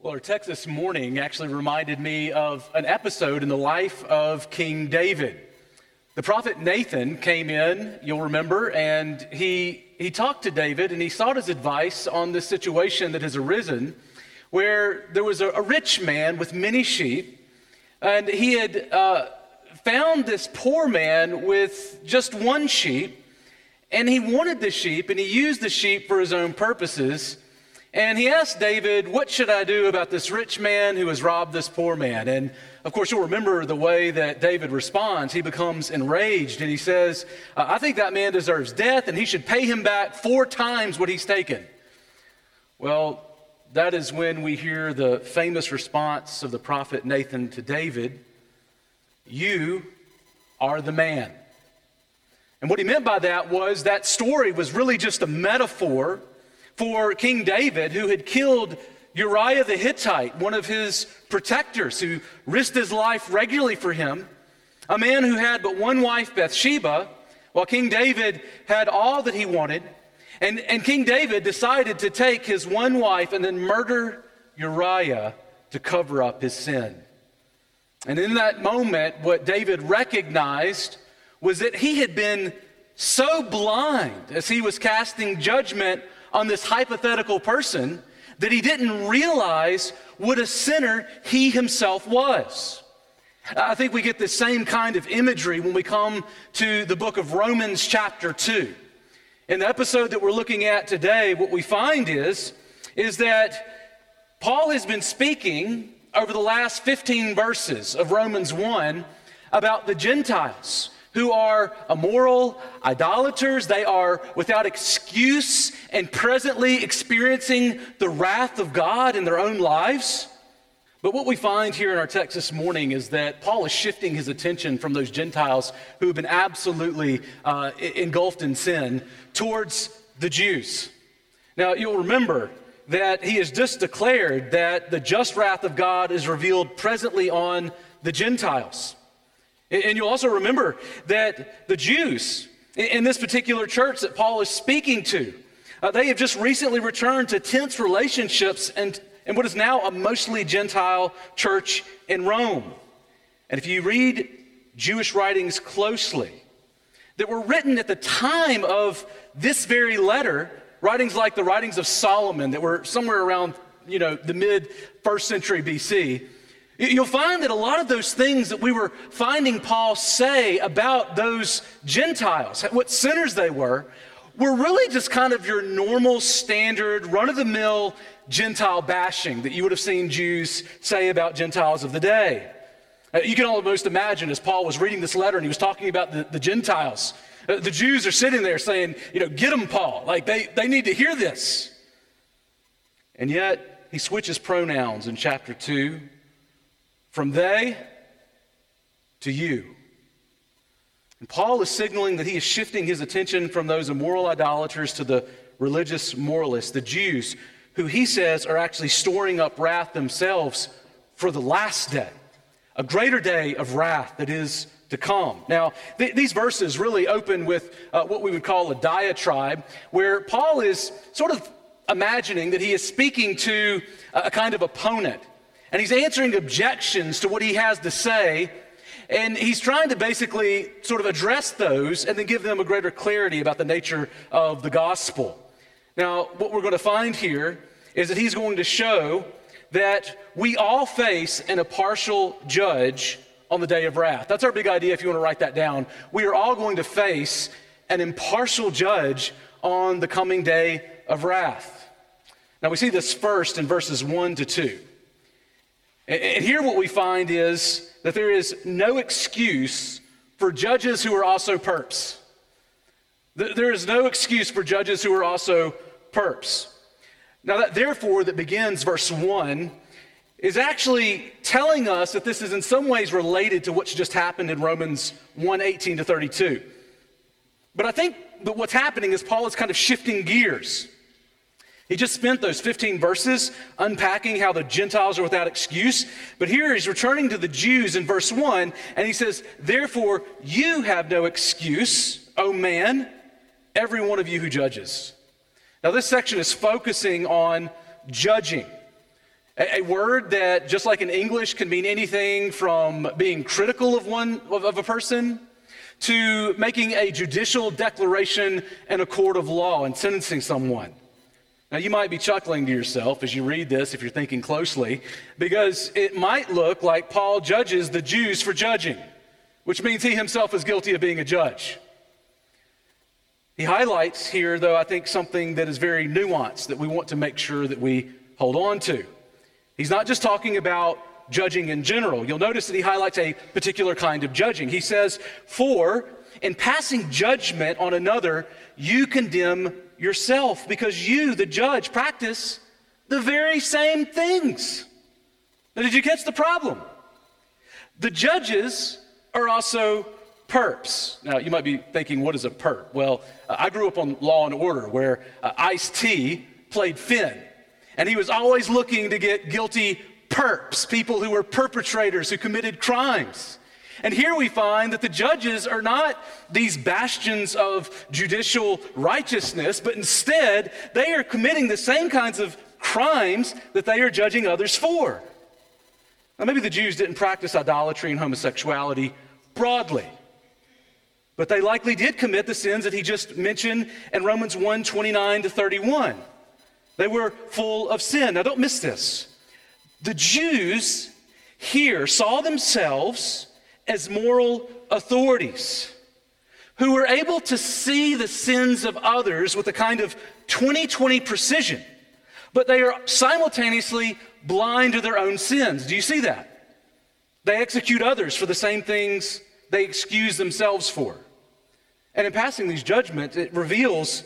Well, our text this morning actually reminded me of an episode in the life of King David. The prophet Nathan came in, you'll remember, and he, he talked to David and he sought his advice on this situation that has arisen where there was a, a rich man with many sheep, and he had uh, found this poor man with just one sheep, and he wanted the sheep and he used the sheep for his own purposes. And he asked David, What should I do about this rich man who has robbed this poor man? And of course, you'll remember the way that David responds. He becomes enraged and he says, uh, I think that man deserves death and he should pay him back four times what he's taken. Well, that is when we hear the famous response of the prophet Nathan to David You are the man. And what he meant by that was that story was really just a metaphor for King David, who had killed Uriah the Hittite, one of his protectors, who risked his life regularly for him, a man who had but one wife, Bathsheba, while King David had all that he wanted. And, and King David decided to take his one wife and then murder Uriah to cover up his sin. And in that moment, what David recognized was that he had been so blind as he was casting judgment on this hypothetical person that he didn't realize what a sinner he himself was. I think we get the same kind of imagery when we come to the book of Romans, chapter 2. In the episode that we're looking at today, what we find is, is that Paul has been speaking over the last 15 verses of Romans 1 about the Gentiles who are immoral, idolaters. They are without excuse and presently experiencing the wrath of God in their own lives. But what we find here in our text this morning is that Paul is shifting his attention from those Gentiles who have been absolutely uh, engulfed in sin towards the Jews. Now, you'll remember that he has just declared that the just wrath of God is revealed presently on the Gentiles. And you'll also remember that the Jews in this particular church that Paul is speaking to, uh, they have just recently returned to tense relationships and, and what is now a mostly Gentile church in Rome. And if you read Jewish writings closely, that were written at the time of this very letter, writings like the writings of Solomon that were somewhere around, you know, the mid first century BC, You'll find that a lot of those things that we were finding Paul say about those Gentiles, what sinners they were, were really just kind of your normal, standard, run of the mill Gentile bashing that you would have seen Jews say about Gentiles of the day. Uh, you can almost imagine as Paul was reading this letter and he was talking about the, the Gentiles, uh, the Jews are sitting there saying, you know, get them, Paul. Like they, they need to hear this. And yet he switches pronouns in chapter 2 from they to you. And Paul is signaling that he is shifting his attention from those immoral idolaters to the religious moralists, the Jews, who he says are actually storing up wrath themselves for the last day, a greater day of wrath that is to come. Now, th- these verses really open with uh, what we would call a diatribe, where Paul is sort of imagining that he is speaking to a kind of opponent and he's answering objections to what he has to say. And he's trying to basically sort of address those and then give them a greater clarity about the nature of the gospel. Now, what we're going to find here is that he's going to show that we all face an impartial judge on the day of wrath. That's our big idea if you want to write that down. We are all going to face an impartial judge on the coming day of wrath. Now, we see this first in verses 1 to 2. And here, what we find is that there is no excuse for judges who are also perps. There is no excuse for judges who are also perps. Now, that therefore that begins verse 1 is actually telling us that this is in some ways related to what's just happened in Romans 1 18 to 32. But I think that what's happening is Paul is kind of shifting gears. He just spent those 15 verses unpacking how the Gentiles are without excuse. But here he's returning to the Jews in verse 1, and he says, Therefore, you have no excuse, O man, every one of you who judges. Now, this section is focusing on judging. A, word that, just like in English, can mean anything from being critical of one of a person to making a judicial declaration in a court of law and sentencing someone. Now, you might be chuckling to yourself as you read this if you're thinking closely, because it might look like Paul judges the Jews for judging, which means he himself is guilty of being a judge. He highlights here, though, I think something that is very nuanced that we want to make sure that we hold on to. He's not just talking about judging in general. You'll notice that he highlights a particular kind of judging. He says, For in passing judgment on another, you condemn yourself because you, the judge, practice the very same things. Now, did you catch the problem? The judges are also perps. Now, you might be thinking, what is a perp? Well, uh, I grew up on Law and Order where uh, Ice T played Finn, and he was always looking to get guilty perps, people who were perpetrators who committed crimes. And here we find that the judges are not these bastions of judicial righteousness, but instead they are committing the same kinds of crimes that they are judging others for. Now, maybe the Jews didn't practice idolatry and homosexuality broadly, but they likely did commit the sins that he just mentioned in Romans 1 29 to 31. They were full of sin. Now, don't miss this. The Jews here saw themselves as moral authorities who were able to see the sins of others with a kind of 2020 precision, but they are simultaneously blind to their own sins. Do you see that? They execute others for the same things they excuse themselves for. And in passing these judgments, it reveals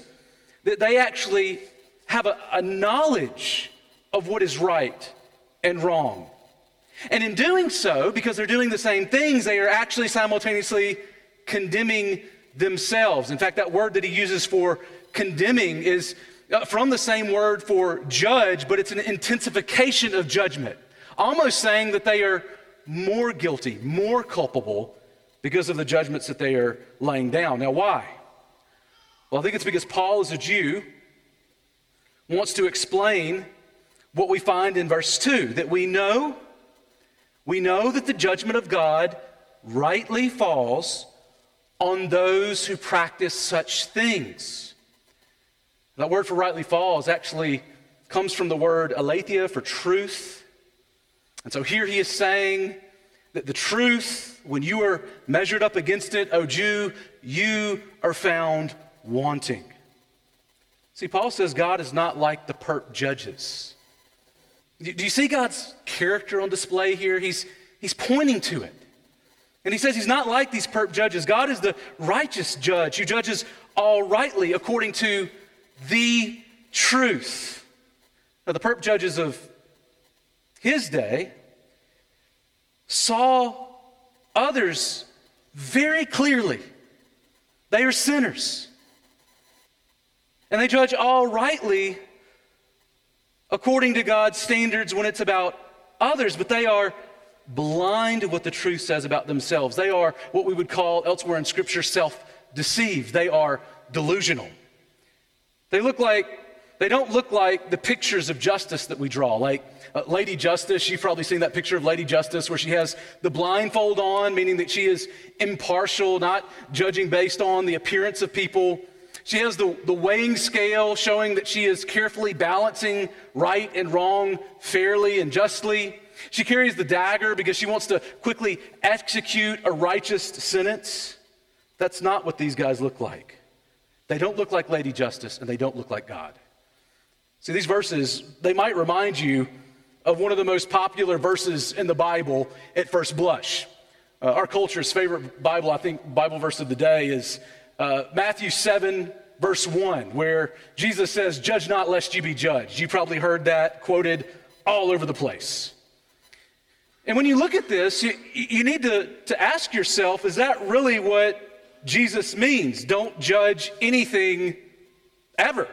that they actually have a, a knowledge of what is right and wrong. And in doing so, because they're doing the same things, they are actually simultaneously condemning themselves. In fact, that word that he uses for condemning is uh, from the same word for judge, but it's an intensification of judgment, almost saying that they are more guilty, more culpable because of the judgments that they are laying down. Now, why? Well, I think it's because Paul, as a Jew, wants to explain what we find in verse 2 that we know we know that the judgment of God rightly falls on those who practice such things. That word for rightly falls actually comes from the word aletheia for truth. And so here he is saying that the truth, when you are measured up against it, O Jew, you are found wanting. See, Paul says God is not like the perp judges. Do you see God's character on display here? He's, he's pointing to it. And he says he's not like these perp judges. God is the righteous judge who judges all rightly according to the truth. Now, the perp judges of his day saw others very clearly. They are sinners. And they judge all rightly according to God's standards when it's about others, but they are blind to what the truth says about themselves. They are what we would call elsewhere in Scripture self deceived. They are delusional. They look like, they don't look like the pictures of justice that we draw. Like uh, Lady Justice, you've probably seen that picture of Lady Justice where she has the blindfold on, meaning that she is impartial, not judging based on the appearance of people. She has the, the weighing scale showing that she is carefully balancing right and wrong fairly and justly. She carries the dagger because she wants to quickly execute a righteous sentence. That's not what these guys look like. They don't look like Lady Justice and they don't look like God. See, these verses, they might remind you of one of the most popular verses in the Bible at first blush. Uh, our culture's favorite Bible, I think, Bible verse of the day is uh, Matthew 7, verse 1, where Jesus says, Judge not lest you be judged. You probably heard that quoted all over the place. And when you look at this, you, you need to, to ask yourself is that really what Jesus means? Don't judge anything ever.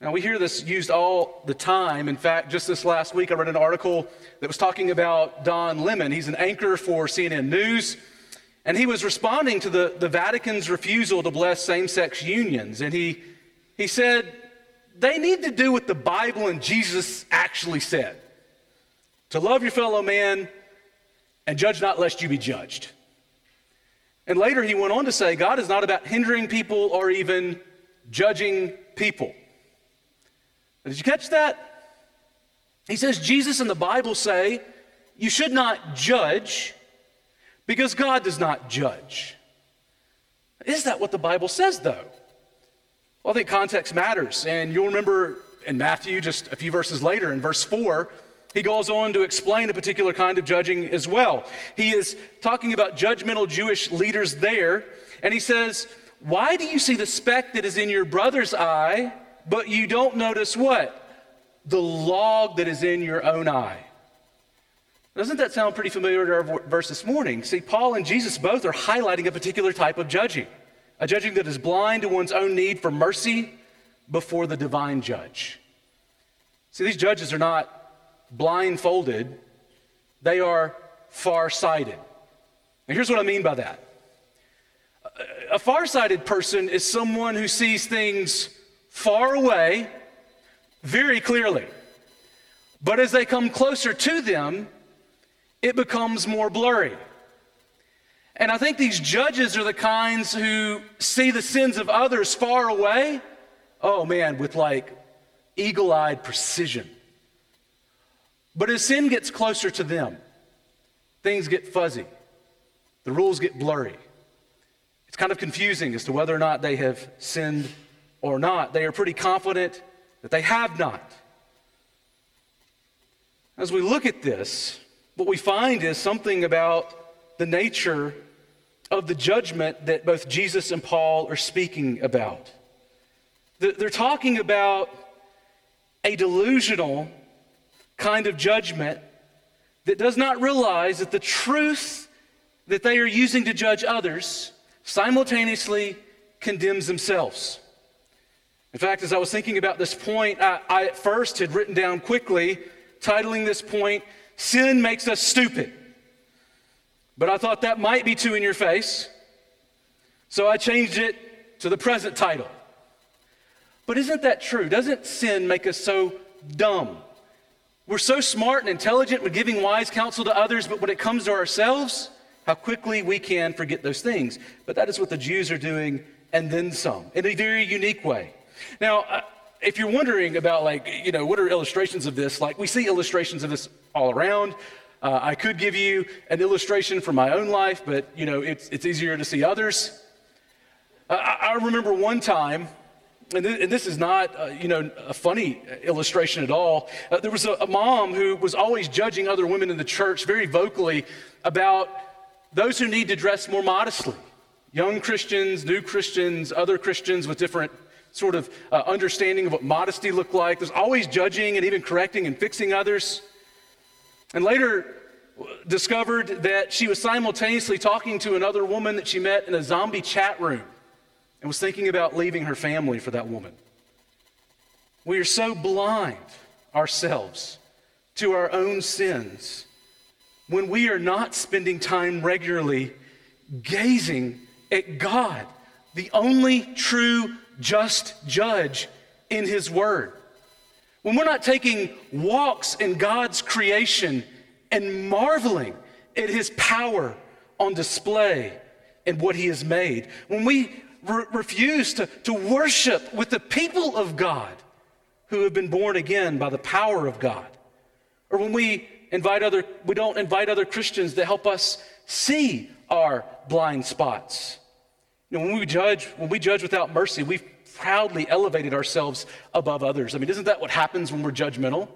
Now, we hear this used all the time. In fact, just this last week, I read an article that was talking about Don Lemon. He's an anchor for CNN News. And he was responding to the, the Vatican's refusal to bless same sex unions. And he, he said, they need to do what the Bible and Jesus actually said to love your fellow man and judge not lest you be judged. And later he went on to say, God is not about hindering people or even judging people. Did you catch that? He says, Jesus and the Bible say, you should not judge because God does not judge. Is that what the Bible says, though? Well, I think context matters. And you'll remember in Matthew, just a few verses later, in verse 4, he goes on to explain a particular kind of judging as well. He is talking about judgmental Jewish leaders there, and he says, Why do you see the speck that is in your brother's eye, but you don't notice what? The log that is in your own eye. Doesn't that sound pretty familiar to our verse this morning? See, Paul and Jesus both are highlighting a particular type of judging, a judging that is blind to one's own need for mercy before the divine judge. See, these judges are not blindfolded, they are farsighted. And here's what I mean by that a farsighted person is someone who sees things far away very clearly. But as they come closer to them, it becomes more blurry. And I think these judges are the kinds who see the sins of others far away, oh man, with like eagle eyed precision. But as sin gets closer to them, things get fuzzy, the rules get blurry. It's kind of confusing as to whether or not they have sinned or not. They are pretty confident that they have not. As we look at this, what we find is something about the nature of the judgment that both Jesus and Paul are speaking about. They're talking about a delusional kind of judgment that does not realize that the truth that they are using to judge others simultaneously condemns themselves. In fact, as I was thinking about this point, I, I, at first had written down quickly, titling this point, Sin Makes Us Stupid. But I thought that might be too in your face, so I changed it to the present title. But isn't that true? Doesn't sin make us so dumb? We're so smart and intelligent with giving wise counsel to others, but when it comes to ourselves, how quickly we can forget those things. But that is what the Jews are doing, and then some, in a very unique way. Now, if you're wondering about, like, you know, what are illustrations of this, like, we see illustrations of this all around. Uh, I could give you an illustration from my own life, but, you know, it's, it's easier to see others. Uh, I, remember one time and, th- and this is not, uh, you know, a funny illustration at all. Uh, there was a, a mom who was always judging other women in the church very vocally about those who need to dress more modestly. Young Christians, new Christians, other Christians with different sort of uh, understanding of what modesty looked like. There's always judging and even correcting and fixing others. And later discovered that she was simultaneously talking to another woman that she met in a zombie chat room and was thinking about leaving her family for that woman. We are so blind ourselves to our own sins when we are not spending time regularly gazing at God, the only true just judge in His Word. When we're not taking walks in God's creation and marveling at His power on display in what He has made. When we re- refuse to, to worship with the people of God who have been born again by the power of God. Or when we invite other, we don't invite other Christians to help us see our blind spots. You know, when we judge, when we judge without mercy, we've proudly elevated ourselves above others. I mean, isn't that what happens when we're judgmental?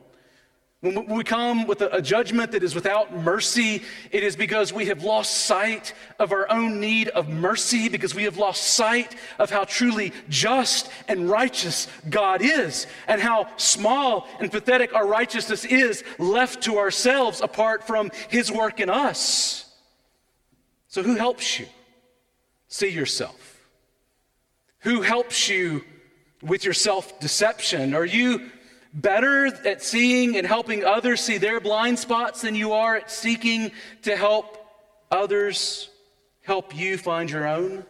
When we come with a judgment that is without mercy, it is because we have lost sight of our own need of mercy, because we have lost sight of how truly just and righteous God is, and how small and pathetic our righteousness is left to ourselves apart from His work in us. So, who helps you see yourself? Who helps you with your self deception? Are you better at seeing and helping others see their blind spots than you are at seeking to help others help you find your own?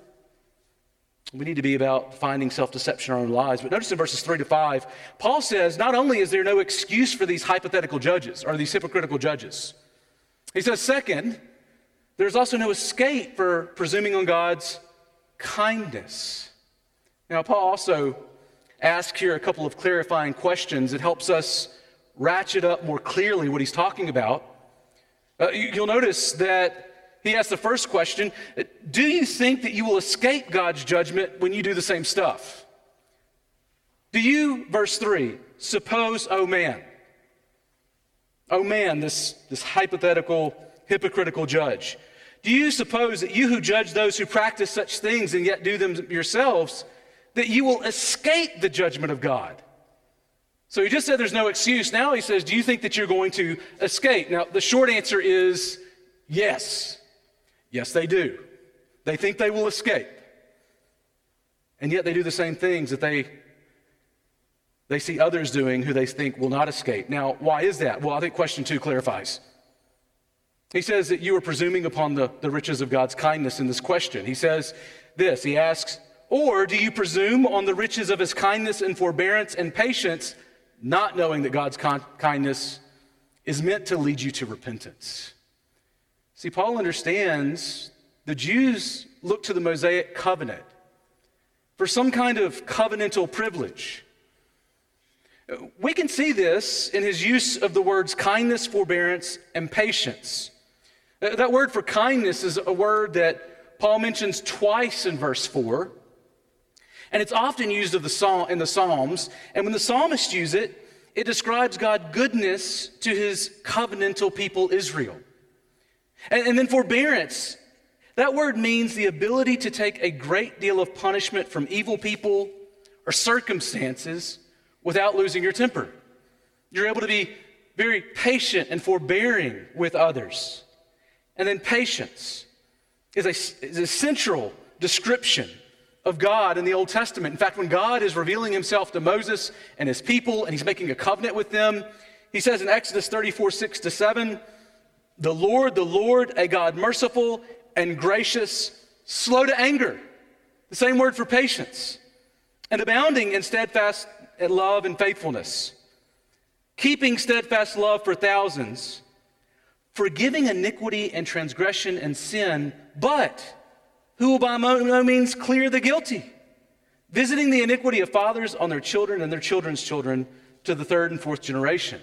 We need to be about finding self deception in our own lives. But notice in verses 3 to 5, Paul says not only is there no excuse for these hypothetical judges or these hypocritical judges, he says, second, there's also no escape for presuming on God's kindness. Now, Paul also asks here a couple of clarifying questions. It helps us ratchet up more clearly what he's talking about. Uh, you'll notice that he asks the first question Do you think that you will escape God's judgment when you do the same stuff? Do you, verse 3, suppose, oh man, oh man, this, this hypothetical, hypocritical judge, do you suppose that you who judge those who practice such things and yet do them yourselves, that you will escape the judgment of God? So he just said there's no excuse. Now he says, Do you think that you're going to escape? Now, the short answer is yes. Yes, they do. They think they will escape. And yet they do the same things that they, they see others doing who they think will not escape. Now, why is that? Well, I think question two clarifies. He says that you are presuming upon the, the riches of God's kindness in this question. He says this He asks, Or do you presume on the riches of his kindness and forbearance and patience, not knowing that God's con- kindness is meant to lead you to repentance? See, Paul understands the Jews look to the Mosaic covenant for some kind of covenantal privilege. We can see this in his use of the words kindness, forbearance, and patience. That word for kindness is a word that Paul mentions twice in verse 4. And it's often used of the psalm, in the Psalms. And when the psalmists use it, it describes God's goodness to his covenantal people, Israel. And, and then forbearance. That word means the ability to take a great deal of punishment from evil people or circumstances without losing your temper. You're able to be very patient and forbearing with others. And then patience is a, is a central description of God in the Old Testament. In fact, when God is revealing himself to Moses and his people and he's making a covenant with them, he says in Exodus 34 6 to 7, the Lord, the Lord, a God merciful and gracious, slow to anger, the same word for patience, and abounding in steadfast love and faithfulness, keeping steadfast love for thousands forgiving iniquity and transgression and sin, but who will by no means clear the guilty, visiting the iniquity of fathers on their children and their children's children to the third and fourth generation.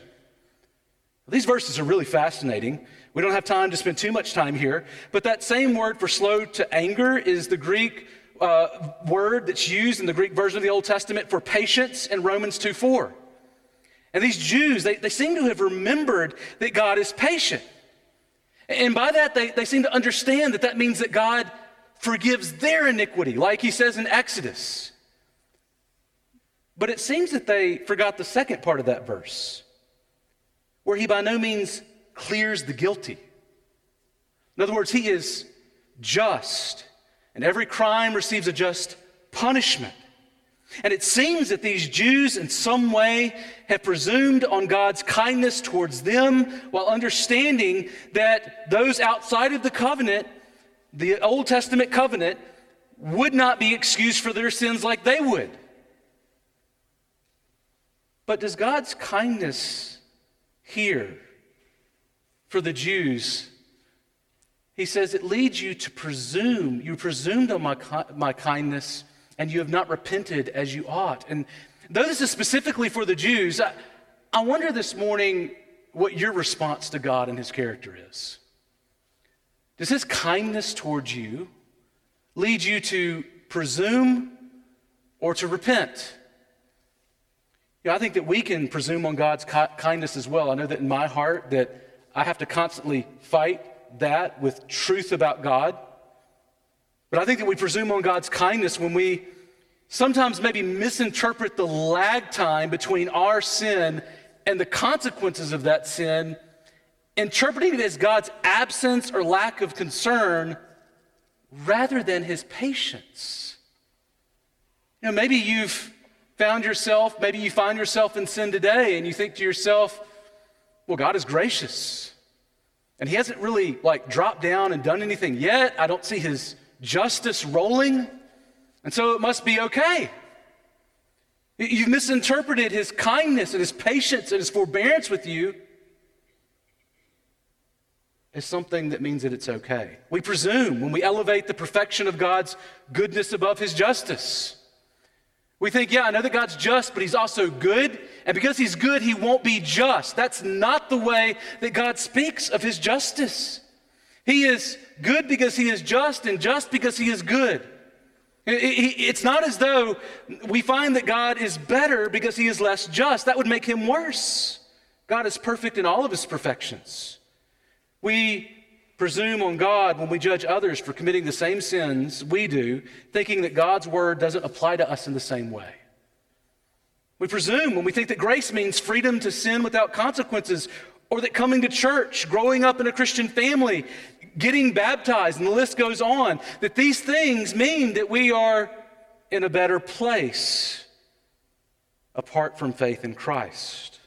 These verses are really fascinating. We don't have time to spend too much time here, but that same word for slow to anger is the Greek uh, word that's used in the Greek version of the Old Testament for patience in Romans 2 4. And these Jews, they, they seem to have remembered that God is patient. And by that, they, they seem to understand that that means that God forgives their iniquity, like he says in Exodus. But it seems that they forgot the second part of that verse, where he by no means clears the guilty. In other words, he is just, and every crime receives a just punishment. And it seems that these Jews, in some way, have presumed on God's kindness towards them while understanding that those outside of the covenant, the Old Testament covenant, would not be excused for their sins like they would. But does God's kindness here for the Jews? He says it leads you to presume, you presumed on my, my kindness and you have not repented as you ought. And though this is specifically for the Jews, I, I wonder this morning what your response to God and his character is. Does his kindness towards you lead you to presume or to repent? You know, I think that we can presume on God's ki- kindness as well. I know that in my heart that I have to constantly fight that with truth about God. But I think that we presume on God's kindness when we sometimes maybe misinterpret the lag time between our sin and the consequences of that sin, interpreting it as God's absence or lack of concern rather than his patience. You know, maybe you've found yourself, maybe you find yourself in sin today and you think to yourself, well, God is gracious. And he hasn't really like dropped down and done anything yet. I don't see his justice rolling. And so it must be okay. You've misinterpreted his kindness and his patience and his forbearance with you as something that means that it's okay. We presume when we elevate the perfection of God's goodness above his justice. We think, yeah, I know that God's just, but he's also good. And because he's good, he won't be just. That's not the way that God speaks of his justice. He is good because he is just, and just because he is good. It's not as though we find that God is better because he is less just. That would make him worse. God is perfect in all of his perfections. We presume on God when we judge others for committing the same sins we do, thinking that God's word doesn't apply to us in the same way. We presume when we think that grace means freedom to sin without consequences, or that coming to church, growing up in a Christian family, getting baptized, and the list goes on, that these things mean that we are in a better place apart from faith in Christ.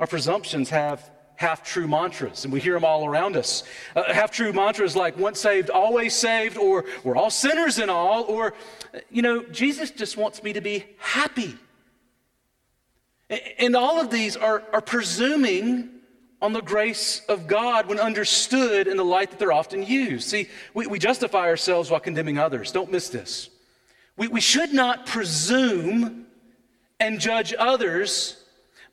Our presumptions have half true mantras, and we hear them all around us. Uh, half true mantras like once saved, always saved, or we're all sinners and all, or, you know, Jesus just wants me to be happy. And all of these are, are presuming on the grace of God when understood in the light that they're often used. See, we, we justify ourselves while condemning others. Don't miss this. We, we should not presume and judge others,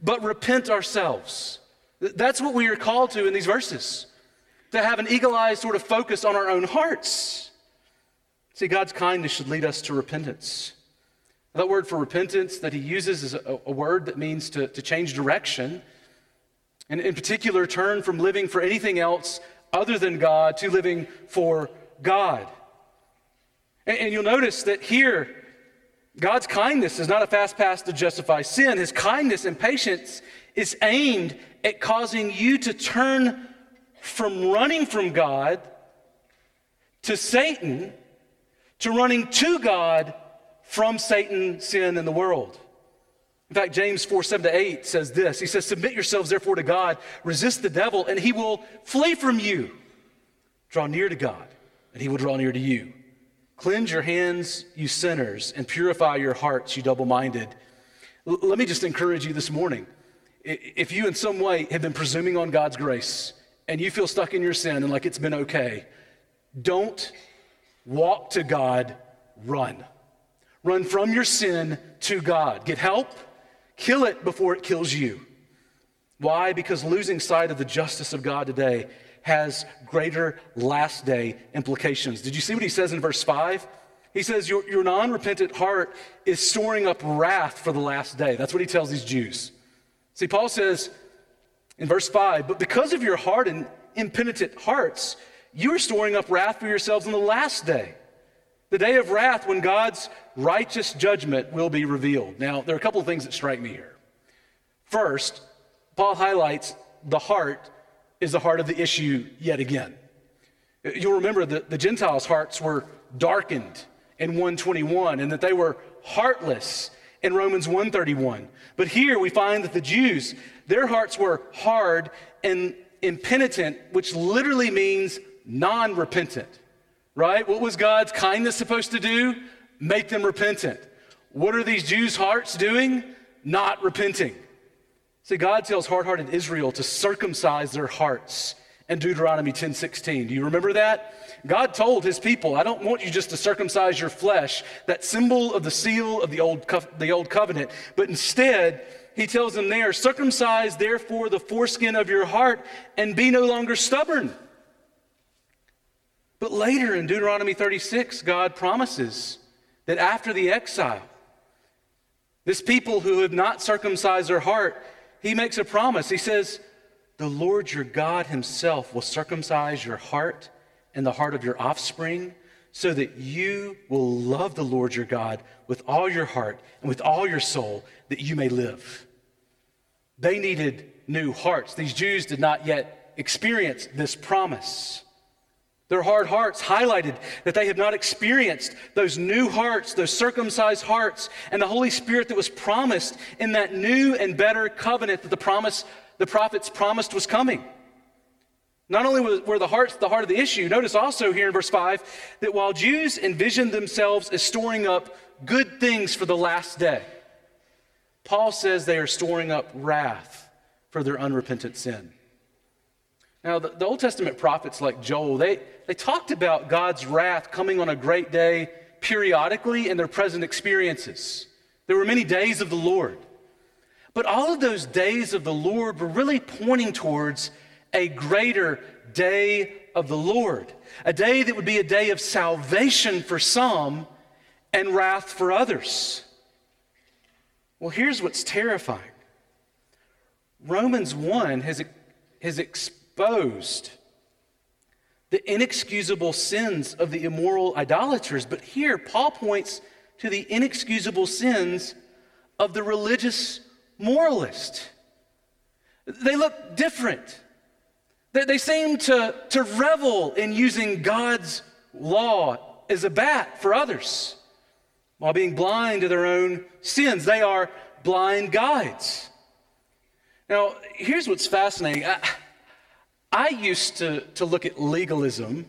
but repent ourselves. That's what we are called to in these verses to have an eagle eyed sort of focus on our own hearts. See, God's kindness should lead us to repentance. That word for repentance that he uses is a, a word that means to, to change direction. And in particular, turn from living for anything else other than God to living for God. And, and you'll notice that here, God's kindness is not a fast pass to justify sin. His kindness and patience is aimed at causing you to turn from running from God to Satan to running to God from Satan, sin, and the world. In fact, James 4 7 to 8 says this He says, Submit yourselves therefore to God, resist the devil, and he will flee from you. Draw near to God, and he will draw near to you. Cleanse your hands, you sinners, and purify your hearts, you double minded. L- let me just encourage you this morning. If you, in some way, have been presuming on God's grace and you feel stuck in your sin and like it's been okay, don't walk to God, run. Run from your sin to God. Get help, kill it before it kills you. Why? Because losing sight of the justice of God today has greater last day implications. Did you see what he says in verse 5? He says, Your, your non repentant heart is storing up wrath for the last day. That's what he tells these Jews. See, Paul says in verse 5, But because of your hardened, impenitent hearts, you are storing up wrath for yourselves on the last day, the day of wrath when God's righteous judgment will be revealed. Now, there are a couple of things that strike me here. First, Paul highlights the heart is the heart of the issue yet again. You'll remember that the Gentiles' hearts were darkened in 121 and that they were heartless in Romans 131. But here we find that the Jews, their hearts were hard and impenitent, which literally means non repentant, right? What was God's kindness supposed to do? Make them repentant. What are these Jews' hearts doing? Not repenting. See, God tells hard hearted Israel to circumcise their hearts in Deuteronomy 10 16. Do you remember that? God told his people, I don't want you just to circumcise your flesh, that symbol of the seal of the old, co- the old covenant, but instead, he tells them there, circumcise therefore the foreskin of your heart and be no longer stubborn. But later in Deuteronomy 36, God promises that after the exile, this people who have not circumcised their heart, he makes a promise. He says, The Lord your God himself will circumcise your heart and the heart of your offspring, so that you will love the Lord your God with all your heart and with all your soul, that you may live. They needed new hearts. These Jews did not yet experience this promise. Their hard hearts highlighted that they have not experienced those new hearts, those circumcised hearts, and the Holy Spirit that was promised in that new and better covenant that the promise, the prophets promised was coming. Not only were the hearts the heart of the issue, notice also here in verse 5 that while Jews envisioned themselves as storing up good things for the last day, Paul says they are storing up wrath for their unrepentant sin. Now, the, the, Old Testament prophets like Joel, they, they talked about God's wrath coming on a great day periodically in their present experiences. There were many days of the Lord. But all of those days of the Lord were really pointing towards a greater day of the Lord, a day that would be a day of salvation for some and wrath for others. Well, here's what's terrifying Romans 1 has, has exposed the inexcusable sins of the immoral idolaters, but here Paul points to the inexcusable sins of the religious moralist. They look different. They seem to, to revel in using God's law as a bat for others while being blind to their own sins. They are blind guides. Now, here's what's fascinating. I, I used to, to look at legalism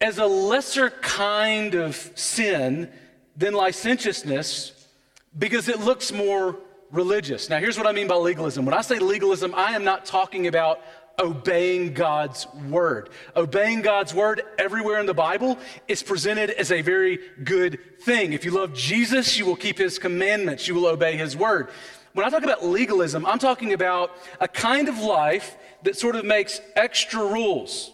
as a lesser kind of sin than licentiousness because it looks more religious. Now, here's what I mean by legalism. When I say legalism, I am not talking about obeying God's word. Obeying God's word everywhere in the Bible is presented as a very good thing. If you love Jesus, you will keep his commandments, you will obey his word. When I talk about legalism, I'm talking about a kind of life that sort of makes extra rules.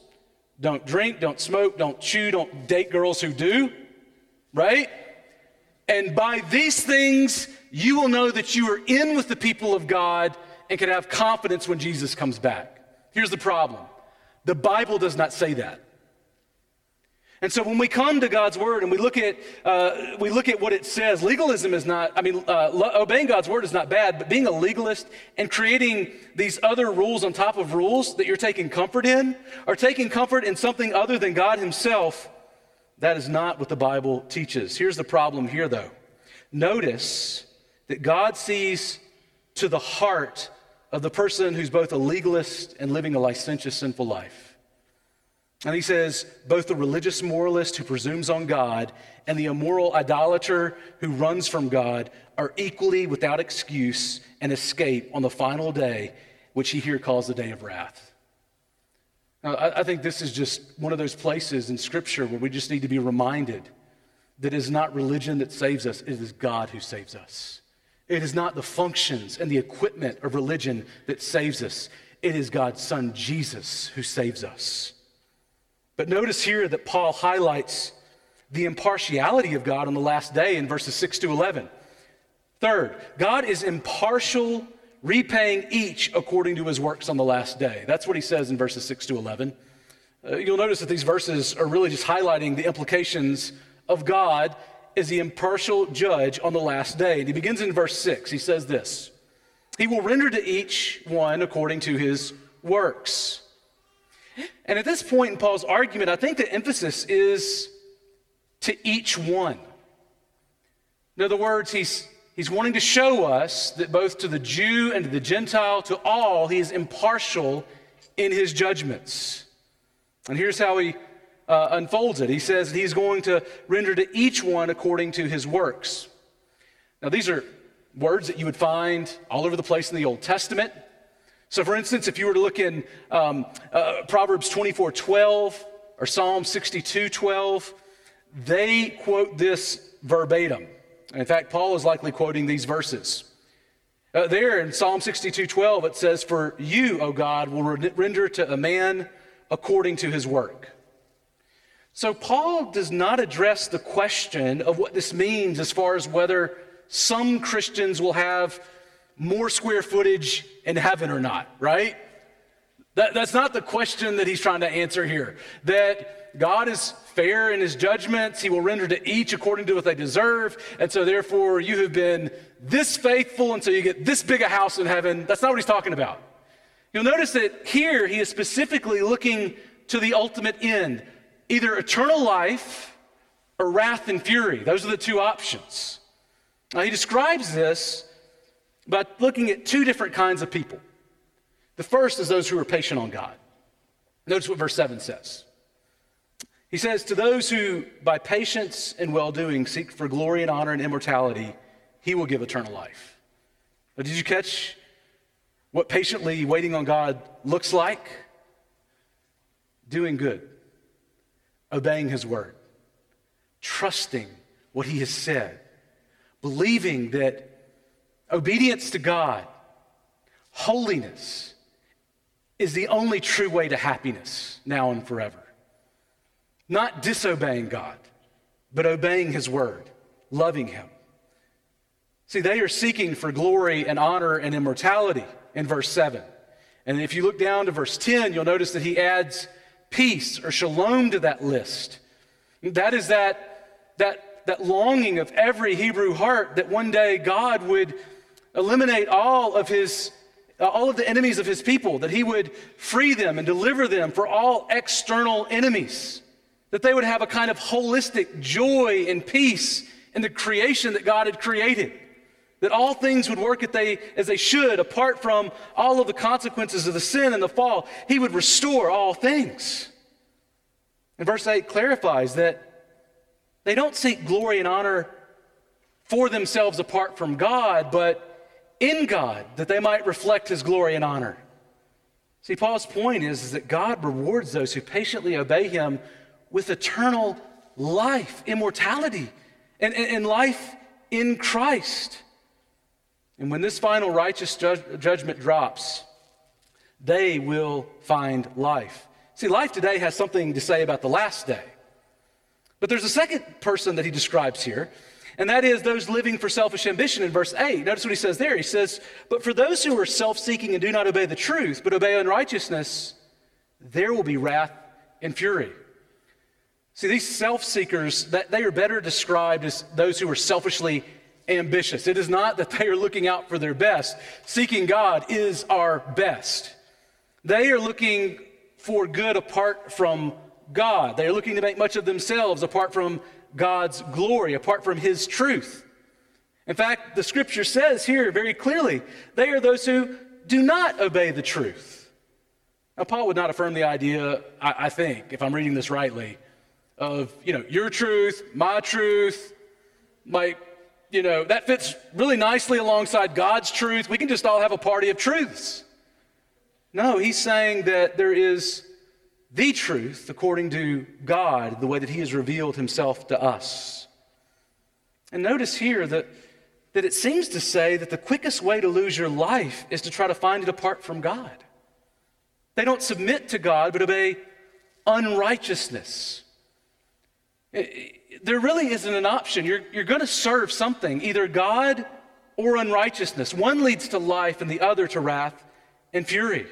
Don't drink, don't smoke, don't chew, don't date girls who do, right? And by these things, you will know that you are in with the people of God and can have confidence when Jesus comes back. Here's the problem the Bible does not say that. And so when we come to God's word and we look at, uh, we look at what it says, legalism is not, I mean, uh, obeying God's word is not bad, but being a legalist and creating these other rules on top of rules that you're taking comfort in, or taking comfort in something other than God Himself, that is not what the Bible teaches. Here's the problem here, though. Notice that God sees to the heart of the person who's both a legalist and living a licentious, sinful life. And he says, both the religious moralist who presumes on God and the immoral idolater who runs from God are equally without excuse and escape on the final day, which he here calls the day of wrath. Now, I, I think this is just one of those places in Scripture where we just need to be reminded that it is not religion that saves us, it is God who saves us. It is not the functions and the equipment of religion that saves us. It is God's Son, Jesus, who saves us. But notice here that Paul highlights the impartiality of God on the last day in verses 6 to 11. Third, God is impartial, repaying each according to his works on the last day. That's what he says in verses 6 to 11. Uh, you'll notice that these verses are really just highlighting the implications of God is the impartial judge on the last day. And he begins in verse 6. He says this He will render to each one according to his works. And at this point in Paul's argument, I think the emphasis is to each one. In other words, he's, he's wanting to show us that both to the Jew and to the Gentile, to all, he is impartial in his judgments. And here's how he uh, unfolds it. He says he's going to render to each one according to his works. Now, these are words that you would find all over the place in the Old Testament. So, for instance, if you were to look in um, uh, Proverbs 24 12 or Psalm 62 12, they quote this verbatim. In fact, Paul is likely quoting these verses. Uh, there in Psalm 62 12, it says, For you, O God, will render to a man according to his work. So, Paul does not address the question of what this means as far as whether some Christians will have more square footage in heaven or not, right? That, that's not the question that he's trying to answer here. That God is fair in his judgments, he will render to each according to what they deserve. And so, therefore, you have been this faithful, and so you get this big a house in heaven. That's not what he's talking about. You'll notice that here he is specifically looking to the ultimate end either eternal life or wrath and fury. Those are the two options. Now, he describes this by looking at two different kinds of people. The first is those who are patient on God. Notice what verse 7 says. He says, To those who by patience and well doing seek for glory and honor and immortality, he will give eternal life. But did you catch what patiently waiting on God looks like? Doing good, obeying his word, trusting what he has said, believing that obedience to God, holiness, is the only true way to happiness now and forever. Not disobeying God, but obeying His word, loving Him. See, they are seeking for glory and honor and immortality in verse 7. And if you look down to verse 10, you'll notice that he adds peace or shalom to that list. That is that, that, that longing of every Hebrew heart that one day God would eliminate all of his uh, all of the enemies of his people, that he would free them and deliver them for all external enemies, that they would have a kind of holistic joy and peace in the creation that God had created, that all things would work as they, as they should, apart from all of the consequences of the sin and the fall. He would restore all things. And verse 8 clarifies that they don't seek glory and honor for themselves apart from God, but in God that they might reflect his glory and honor. See, Paul's point is, is that God rewards those who patiently obey him with eternal life, immortality, and, and, and life in Christ. And when this final righteous ju- judgment drops, they will find life. See, life today has something to say about the last day. But there's a second person that he describes here and that is those living for selfish ambition in verse 8. Notice what he says there. He says, But for those who are self seeking and do not obey the truth, but obey unrighteousness, there will be wrath and fury. See, these self seekers, they are better described as those who are selfishly ambitious. It is not that they are looking out for their best. Seeking God is our best. They are looking for good apart from God. They are looking to make much of themselves apart from God's glory, apart from His truth. In fact, the scripture says here very clearly they are those who do not obey the truth. Now, Paul would not affirm the idea, I, I think, if I'm reading this rightly, of, you know, your truth, my truth, like, you know, that fits really nicely alongside God's truth. We can just all have a party of truths. No, he's saying that there is the truth according to God, the way that He has revealed Himself to us. And notice here that, that it seems to say that the quickest way to lose your life is to try to find it apart from God. They don't submit to God, but obey unrighteousness. There really isn't an option. You're, you're going to serve something, either God or unrighteousness. One leads to life and the other to wrath and fury.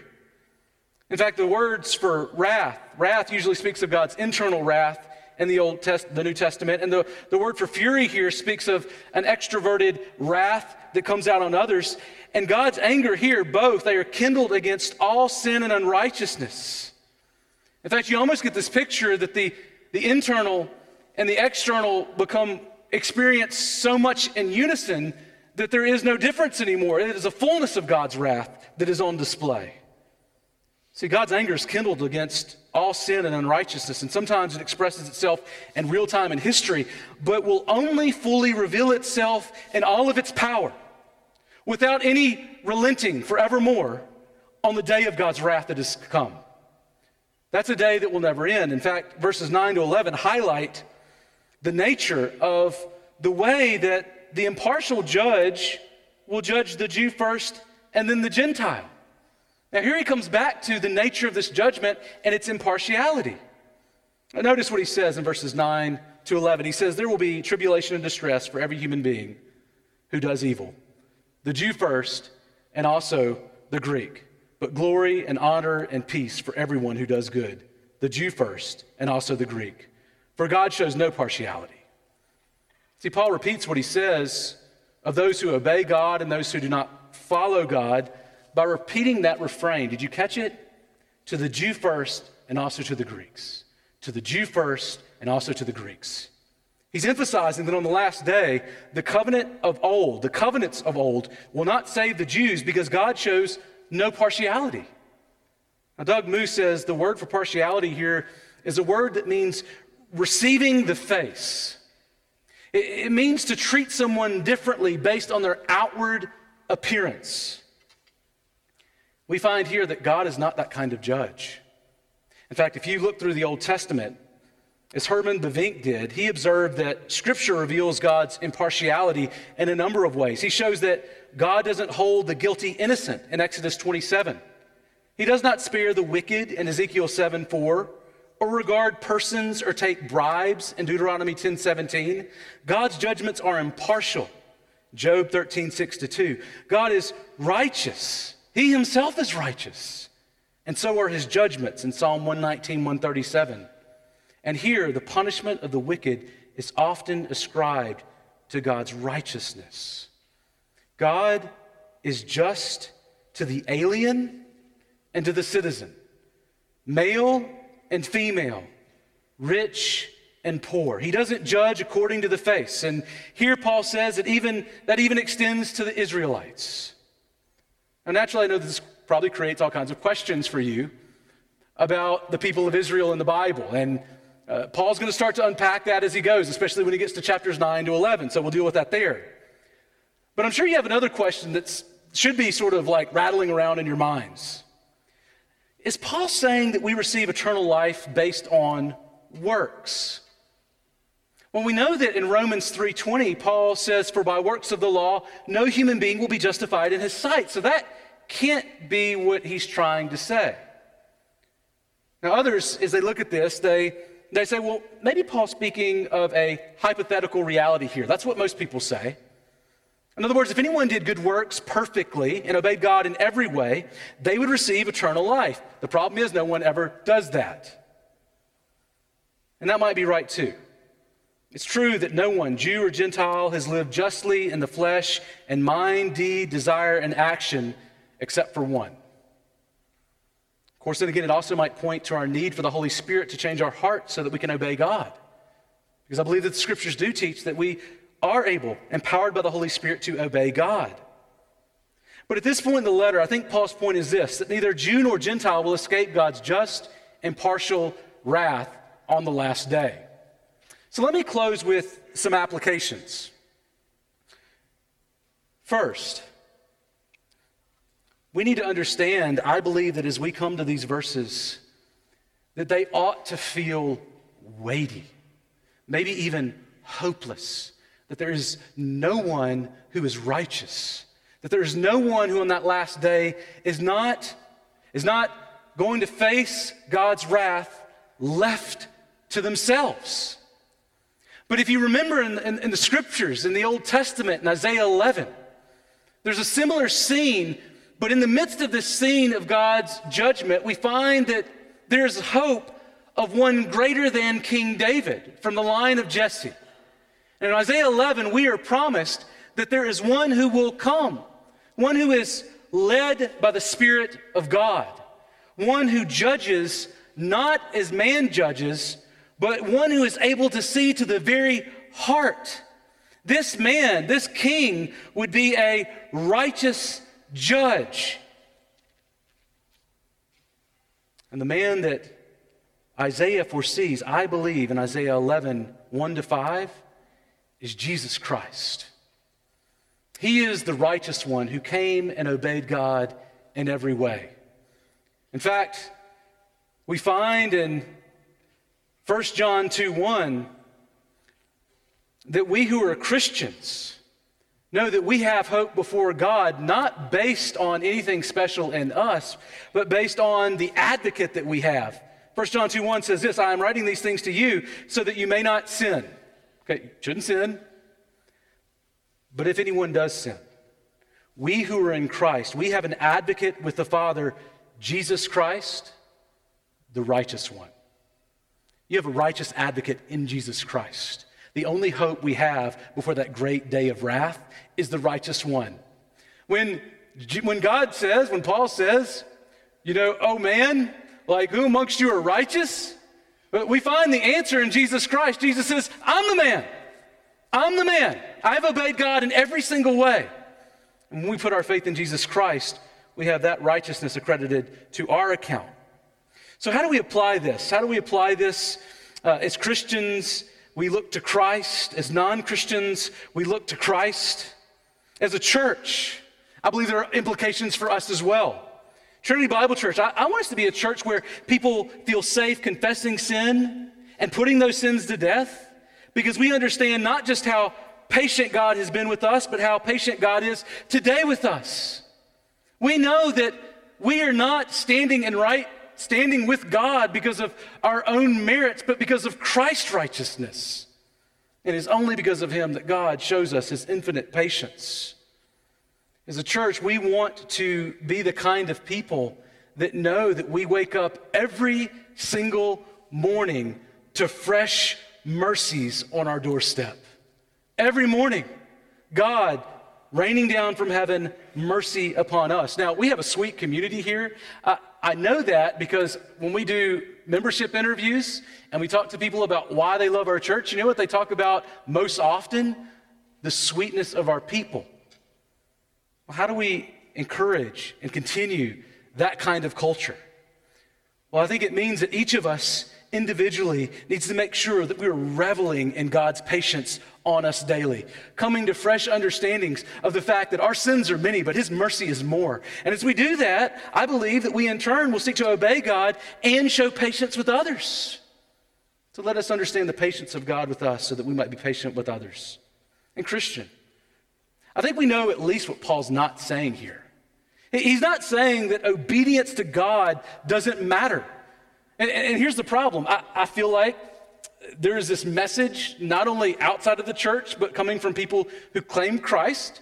In fact, the words for wrath, wrath usually speaks of God's internal wrath in the Old Test, the New Testament, and the, the word for fury here speaks of an extroverted wrath that comes out on others. And God's anger here, both, they are kindled against all sin and unrighteousness. In fact, you almost get this picture that the, the internal and the external become experience so much in unison that there is no difference anymore. It is a fullness of God's wrath that is on display. See, God's anger is kindled against all sin and unrighteousness, and sometimes it expresses itself in real time in history, but will only fully reveal itself in all of its power without any relenting forevermore on the day of God's wrath that to come. That's a day that will never end. In fact, verses 9 to 11 highlight the nature of the way that the impartial judge will judge the Jew first and then the Gentile. Now, here he comes back to the nature of this judgment and its impartiality. Notice what he says in verses 9 to 11. He says, There will be tribulation and distress for every human being who does evil, the Jew first, and also the Greek, but glory and honor and peace for everyone who does good, the Jew first, and also the Greek. For God shows no partiality. See, Paul repeats what he says of those who obey God and those who do not follow God by repeating that refrain. Did you catch it? To the Jew first and also to the Greeks. To the Jew first and also to the Greeks. He's emphasizing that on the last day, the covenant of old, the covenants of old, will not save the Jews because God shows no partiality. Now, Doug Moo says the word for partiality here is a word that means receiving the face. It, it means to treat someone differently based on their outward appearance. We find here that God is not that kind of judge. In fact, if you look through the Old Testament, as Herman Bavinck did, he observed that Scripture reveals God's impartiality in a number of ways. He shows that God doesn't hold the guilty innocent in Exodus 27. He does not spare the wicked in Ezekiel 7 4, or regard persons or take bribes in Deuteronomy 10 17. God's judgments are impartial. Job 13 6 2. God is righteous. He himself is righteous. And so are his judgments in Psalm 119 137. And here, the punishment of the wicked is often ascribed to God's righteousness. God is just to the alien and to the citizen, male and female, rich and poor. He doesn't judge according to the face. And here Paul says that even that even extends to the Israelites. Now, naturally, I know this probably creates all kinds of questions for you about the people of Israel in the Bible. And uh, Paul's going to start to unpack that as he goes, especially when he gets to chapters 9 to 11. So we'll deal with that there. But I'm sure you have another question that should be sort of like rattling around in your minds. Is Paul saying that we receive eternal life based on works? Well, we know that in Romans 3:20, Paul says, "For by works of the law, no human being will be justified in his sight." So that can't be what he's trying to say. Now, others, as they look at this, they they say, well, maybe Paul's speaking of a hypothetical reality here. That's what most people say. In other words, if anyone did good works perfectly and obeyed God in every way, they would receive eternal life. The problem is, no one ever does that. And that might be right too. It's true that no one, Jew or Gentile, has lived justly in the flesh and mind, deed, desire, and action except for one Of course, then again, it also might point to our need for the Holy Spirit to change our hearts so that we can obey God. Because I believe that the scriptures do teach that we are able, empowered by the Holy Spirit, to obey God. But at this point in the letter, I think Paul's point is this that neither Jew nor Gentile will escape God's just, impartial wrath on the last day. So let me close with some applications. First, we need to understand, I believe that as we come to these verses, that they ought to feel weighty, maybe even hopeless, that there is no one who is righteous, that there is no one who on that last day is not, is not going to face God's wrath left to themselves. But if you remember in, in, in the scriptures, in the Old Testament, in Isaiah 11, there's a similar scene but in the midst of this scene of God's judgment, we find that there's hope of one greater than King David from the line of Jesse. And in Isaiah 11, we are promised that there is one who will come, one who is led by the Spirit of God, one who judges not as man judges, but one who is able to see to the very heart. This man, this king, would be a righteous judge. And the man that Isaiah foresees, I believe, in Isaiah 11, 1 to 5, is Jesus Christ. He is the righteous one who came and obeyed God in every way. In fact, we find in 1 John 2 1 that we who are Christians, Know that we have hope before God, not based on anything special in us, but based on the advocate that we have. 1 John 2 1 says this I am writing these things to you so that you may not sin. Okay, shouldn't sin. But if anyone does sin, we who are in Christ, we have an advocate with the Father, Jesus Christ, the righteous one. You have a righteous advocate in Jesus Christ. The only hope we have before that great day of wrath is the righteous one. When, when God says, when Paul says, you know, oh man, like who amongst you are righteous? But we find the answer in Jesus Christ. Jesus says, I'm the man. I'm the man. I've obeyed God in every single way. And when we put our faith in Jesus Christ, we have that righteousness accredited to our account. So, how do we apply this? How do we apply this uh, as Christians? We look to Christ. As non Christians, we look to Christ. As a church, I believe there are implications for us as well. Trinity Bible Church, I, I want us to be a church where people feel safe confessing sin and putting those sins to death because we understand not just how patient God has been with us, but how patient God is today with us. We know that we are not standing in right standing with God because of our own merits, but because of Christ's righteousness. It is only because of him that God shows us his infinite patience. As a church, we want to be the kind of people that know that we wake up every single morning to fresh mercies on our doorstep. Every morning, God raining down from heaven mercy upon us. Now, we have a sweet community here. Uh, I know that because when we do membership interviews and we talk to people about why they love our church, you know what they talk about most often? The sweetness of our people. Well, how do we encourage and continue that kind of culture? Well, I think it means that each of us individually needs to make sure that we're reveling in God's patience on us daily, coming to fresh understandings of the fact that our sins are many, but His mercy is more. And as we do that, I believe that we in turn will seek to obey God and show patience with others. So let us understand the patience of God with us so that we might be patient with others. And Christian, I think we know at least what Paul's not saying here. He's not saying that obedience to God doesn't matter. And, and here's the problem I, I feel like there is this message, not only outside of the church, but coming from people who claim Christ,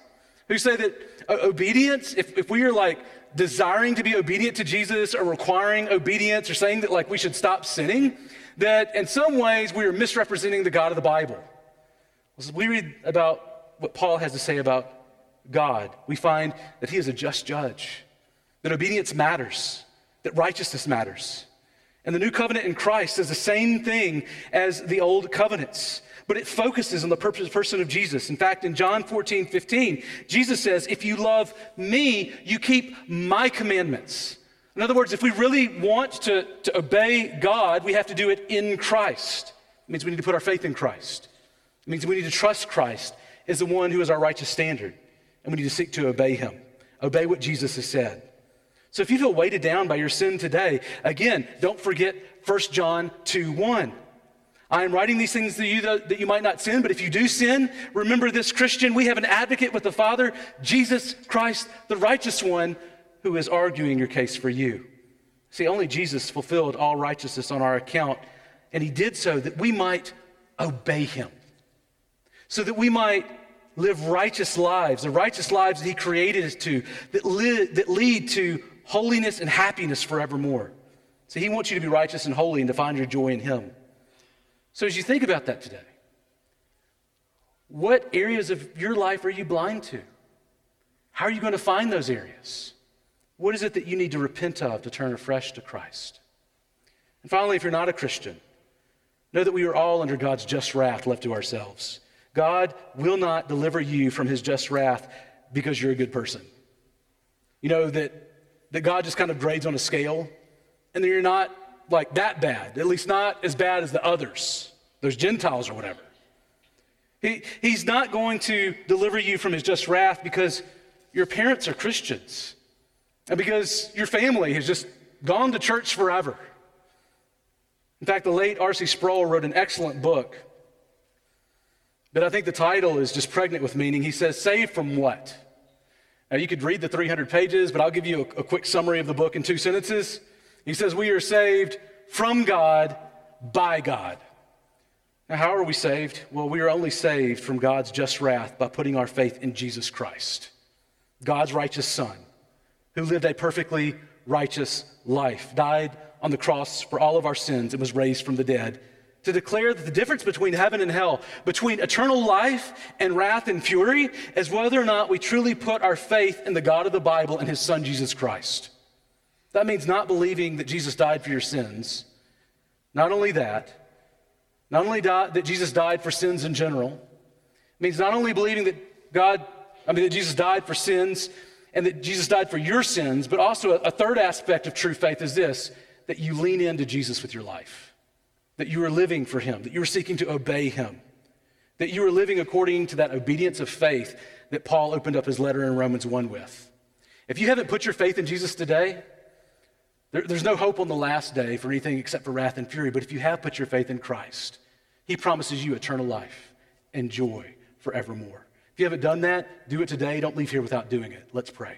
who say that uh, obedience, if, if we are like desiring to be obedient to Jesus or requiring obedience or saying that like we should stop sinning, that in some ways we are misrepresenting the God of the Bible. We read about what Paul has to say about God, we find that he is a just judge, that obedience matters, that righteousness matters. And the new covenant in Christ is the same thing as the old covenants, but it focuses on the person of Jesus. In fact, in John 14, 15, Jesus says, If you love me, you keep my commandments. In other words, if we really want to, to obey God, we have to do it in Christ. It means we need to put our faith in Christ. It means we need to trust Christ as the one who is our righteous standard, and we need to seek to obey him, obey what Jesus has said. So if you feel weighted down by your sin today, again, don't forget 1 John 2 1. I am writing these things to you that, you might not sin, but if you do sin, remember this, Christian, we have an advocate with the Father, Jesus Christ, the righteous one, who is arguing your case for you. See, only Jesus fulfilled all righteousness on our account, and he did so that we might obey him, so that we might live righteous lives, the righteous lives that he created us to, that, li- that lead to holiness and happiness forevermore. So he wants you to be righteous and holy and to find your joy in him. So as you think about that today, what areas of your life are you blind to? How are you going to find those areas? What is it that you need to repent of to turn afresh to Christ? And finally, if you're not a Christian, know that we are all under God's just wrath left to ourselves. God will not deliver you from his just wrath because you're a good person. You know that that God just kind of grades on a scale, and that you're not like that bad, at least not as bad as the others, those Gentiles or whatever. He, he's not going to deliver you from his just wrath because your parents are Christians and because your family has just gone to church forever. In fact, the late R.C. Sproul wrote an excellent book, but I think the title is just pregnant with meaning. He says, Saved from what? Now, you could read the 300 pages, but I'll give you a, a quick summary of the book in two sentences. He says, We are saved from God by God. Now, how are we saved? Well, we are only saved from God's just wrath by putting our faith in Jesus Christ, God's righteous Son, who lived a perfectly righteous life, died on the cross for all of our sins, and was raised from the dead to declare that the difference between heaven and hell, between eternal life and wrath and fury, is whether or not we truly put our faith in the God of the Bible and his Son, Jesus Christ. That means not believing that Jesus died for your sins. Not only that, not only that Jesus died for sins in general, it means not only believing that God, I mean, that Jesus died for sins and that Jesus died for your sins, but also a, a third aspect of true faith is this that you lean into Jesus with your life, that you are living for him, that you are seeking to obey him, that you are living according to that obedience of faith that Paul opened up his letter in Romans 1 with. If you haven't put your faith in Jesus today, there, there's no hope on the last day for anything except for wrath and fury. But if you have put your faith in Christ, he promises you eternal life and joy forevermore. If you haven't done that, do it today. Don't leave here without doing it. Let's pray.